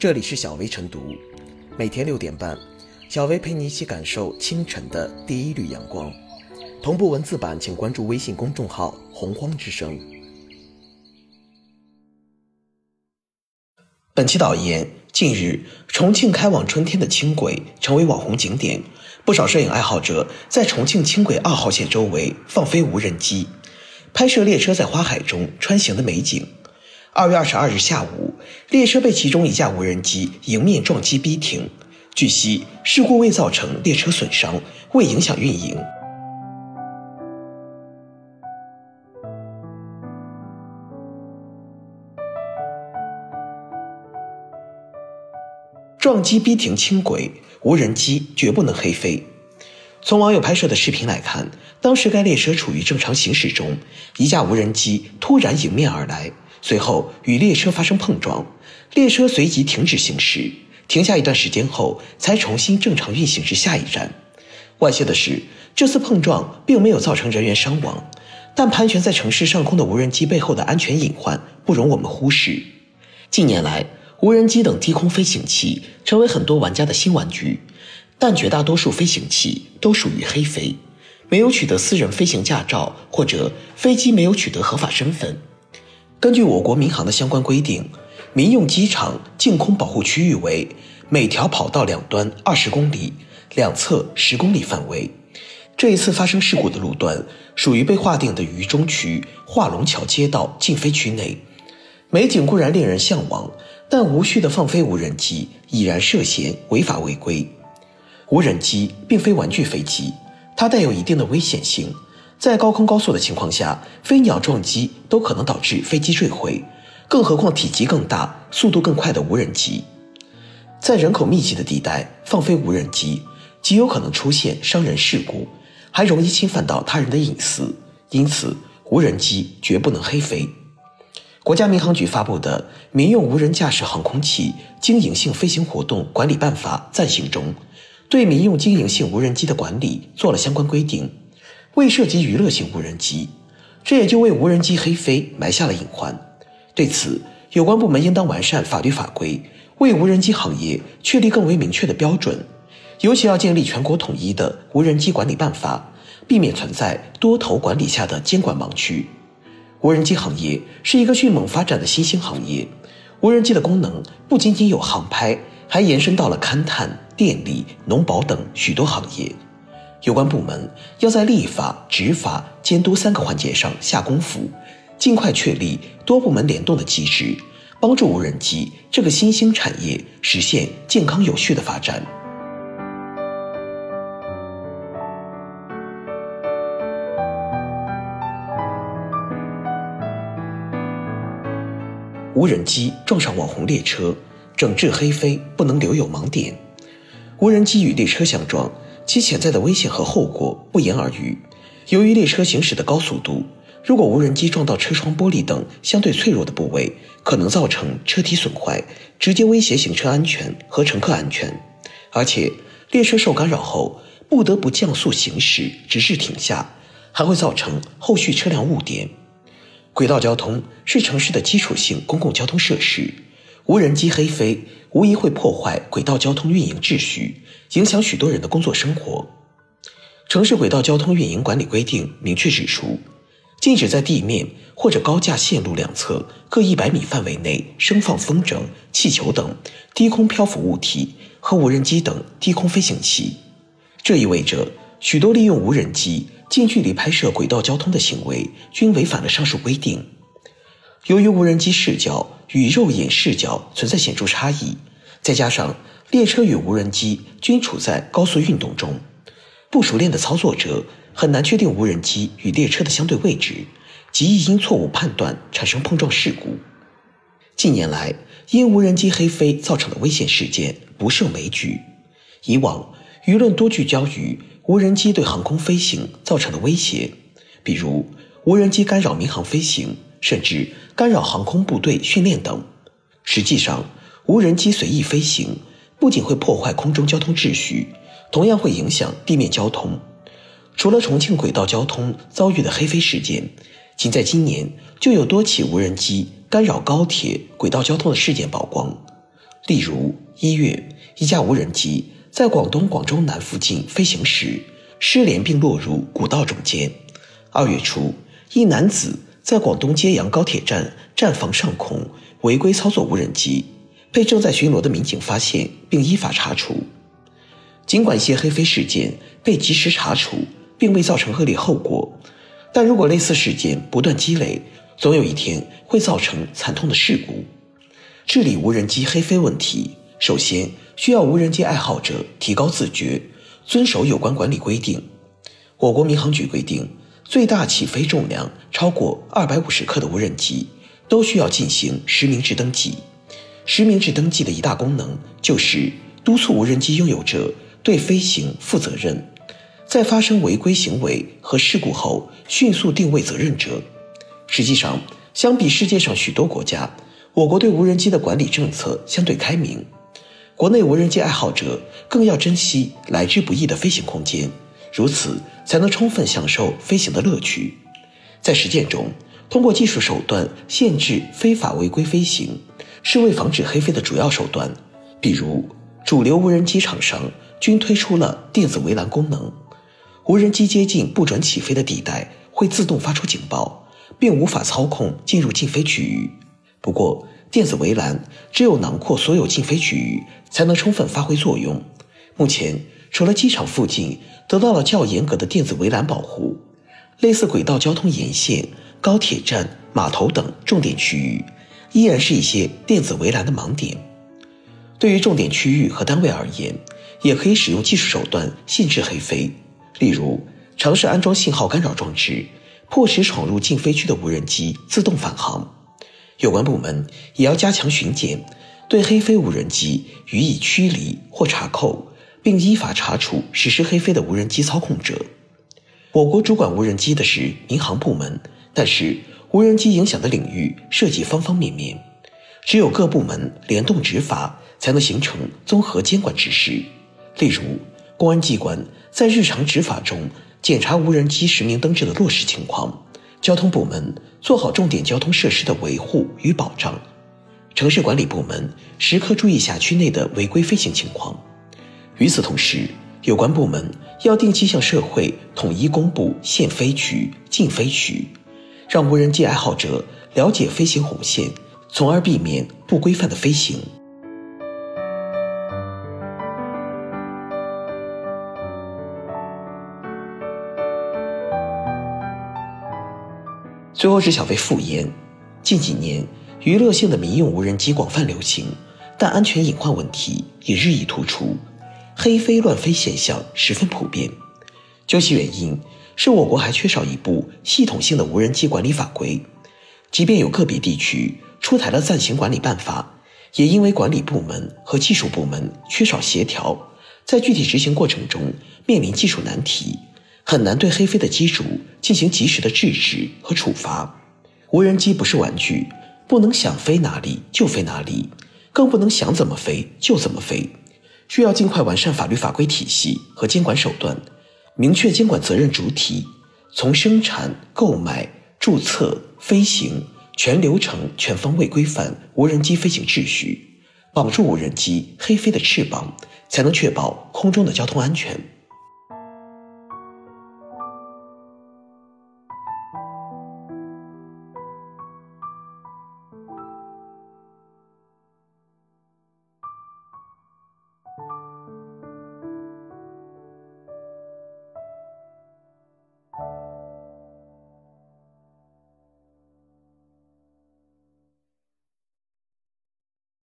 这里是小薇晨读，每天六点半，小薇陪你一起感受清晨的第一缕阳光。同步文字版，请关注微信公众号“洪荒之声”。本期导言：近日，重庆开往春天的轻轨成为网红景点，不少摄影爱好者在重庆轻轨二号线周围放飞无人机，拍摄列车在花海中穿行的美景。二月二十二日下午，列车被其中一架无人机迎面撞击逼停。据悉，事故未造成列车损伤，未影响运营。撞击逼停轻轨，无人机绝不能黑飞。从网友拍摄的视频来看，当时该列车处于正常行驶中，一架无人机突然迎面而来。随后与列车发生碰撞，列车随即停止行驶，停下一段时间后才重新正常运行至下一站。万幸的是，这次碰撞并没有造成人员伤亡，但盘旋在城市上空的无人机背后的安全隐患不容我们忽视。近年来，无人机等低空飞行器成为很多玩家的新玩具，但绝大多数飞行器都属于黑飞，没有取得私人飞行驾照或者飞机没有取得合法身份。根据我国民航的相关规定，民用机场净空保护区域为每条跑道两端二十公里，两侧十公里范围。这一次发生事故的路段属于被划定的渝中区化龙桥街道禁飞区内。美景固然令人向往，但无序的放飞无人机已然涉嫌违法违规。无人机并非玩具飞机，它带有一定的危险性。在高空高速的情况下，飞鸟撞击都可能导致飞机坠毁，更何况体积更大、速度更快的无人机。在人口密集的地带放飞无人机，极有可能出现伤人事故，还容易侵犯到他人的隐私。因此，无人机绝不能黑飞。国家民航局发布的《民用无人驾驶航空器经营性飞行活动管理办法（暂行）》中，对民用经营性无人机的管理做了相关规定。未涉及娱乐性无人机，这也就为无人机黑飞埋下了隐患。对此，有关部门应当完善法律法规，为无人机行业确立更为明确的标准，尤其要建立全国统一的无人机管理办法，避免存在多头管理下的监管盲区。无人机行业是一个迅猛发展的新兴行业，无人机的功能不仅仅有航拍，还延伸到了勘探、电力、农保等许多行业。有关部门要在立法、执法、监督三个环节上下功夫，尽快确立多部门联动的机制，帮助无人机这个新兴产业实现健康有序的发展。无人机撞上网红列车，整治黑飞不能留有盲点。无人机与列车相撞。其潜在的危险和后果不言而喻。由于列车行驶的高速度，如果无人机撞到车窗玻璃等相对脆弱的部位，可能造成车体损坏，直接威胁行车安全和乘客安全。而且，列车受干扰后不得不降速行驶，直至停下，还会造成后续车辆误点。轨道交通是城市的基础性公共交通设施。无人机黑飞无疑会破坏轨道交通运营秩序，影响许多人的工作生活。城市轨道交通运营管理规定明确指出，禁止在地面或者高架线路两侧各一百米范围内升放风筝、气球等低空漂浮物体和无人机等低空飞行器。这意味着，许多利用无人机近距离拍摄轨道交通的行为均违反了上述规定。由于无人机视角与肉眼视角存在显著差异，再加上列车与无人机均处在高速运动中，不熟练的操作者很难确定无人机与列车的相对位置，极易因错误判断产生碰撞事故。近年来，因无人机黑飞造成的危险事件不胜枚举。以往舆论多聚焦于无人机对航空飞行造成的威胁，比如无人机干扰民航飞行。甚至干扰航空部队训练等。实际上，无人机随意飞行不仅会破坏空中交通秩序，同样会影响地面交通。除了重庆轨道交通遭遇的黑飞事件，仅在今年就有多起无人机干扰高铁轨道交通的事件曝光。例如，一月，一架无人机在广东广州南附近飞行时失联并落入古道中间；二月初，一男子在广东揭阳高铁站站房上空违规操作无人机，被正在巡逻的民警发现并依法查处。尽管一些黑飞事件被及时查处，并未造成恶劣后果，但如果类似事件不断积累，总有一天会造成惨痛的事故。治理无人机黑飞问题，首先需要无人机爱好者提高自觉，遵守有关管理规定。我国民航局规定，最大起飞重量超过二百五十克的无人机都需要进行实名制登记。实名制登记的一大功能就是督促无人机拥有者对飞行负责任，在发生违规行为和事故后迅速定位责任者。实际上，相比世界上许多国家，我国对无人机的管理政策相对开明，国内无人机爱好者更要珍惜来之不易的飞行空间，如此才能充分享受飞行的乐趣。在实践中，通过技术手段限制非法违规飞行，是为防止黑飞的主要手段。比如，主流无人机厂商均推出了电子围栏功能，无人机接近不准起飞的地带会自动发出警报，并无法操控进入禁飞区域。不过，电子围栏只有囊括所有禁飞区域，才能充分发挥作用。目前，除了机场附近得到了较严格的电子围栏保护，类似轨道交通沿线、高铁站、码头等重点区域，依然是一些电子围栏的盲点。对于重点区域和单位而言，也可以使用技术手段限制黑飞，例如尝试安装信号干扰装置，迫使闯入禁飞区的无人机自动返航。有关部门也要加强巡检，对黑飞无人机予以驱离或查扣，并依法查处实施黑飞的无人机操控者。我国主管无人机的是民航部门，但是无人机影响的领域涉及方方面面，只有各部门联动执法，才能形成综合监管指示。例如，公安机关在日常执法中检查无人机实名登记的落实情况。交通部门做好重点交通设施的维护与保障，城市管理部门时刻注意辖区内的违规飞行情况。与此同时，有关部门要定期向社会统一公布限飞区、禁飞区，让无人机爱好者了解飞行红线，从而避免不规范的飞行。最后是小飞复言，近几年娱乐性的民用无人机广泛流行，但安全隐患问题也日益突出，黑飞乱飞现象十分普遍。究其原因，是我国还缺少一部系统性的无人机管理法规，即便有个别地区出台了暂行管理办法，也因为管理部门和技术部门缺少协调，在具体执行过程中面临技术难题。很难对黑飞的机主进行及时的制止和处罚。无人机不是玩具，不能想飞哪里就飞哪里，更不能想怎么飞就怎么飞。需要尽快完善法律法规体系和监管手段，明确监管责任主体，从生产、购买、注册、飞行全流程全方位规范无人机飞行秩序，绑住无人机黑飞的翅膀，才能确保空中的交通安全。